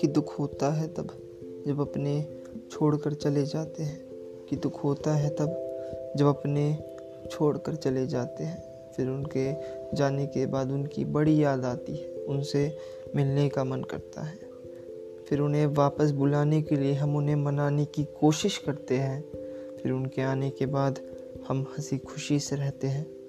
कि दुख होता है तब जब अपने छोड़कर चले जाते हैं। कि दुख होता है तब जब अपने छोड़कर चले जाते हैं। फिर उनके जाने के बाद उनकी बड़ी याद आती है। उनसे मिलने का मन करता है। फिर उन्हें वापस बुलाने के लिए हम उन्हें मनाने की कोशिश करते हैं। फिर उनके आने के बाद हम हँसी खुशी से रहते हैं।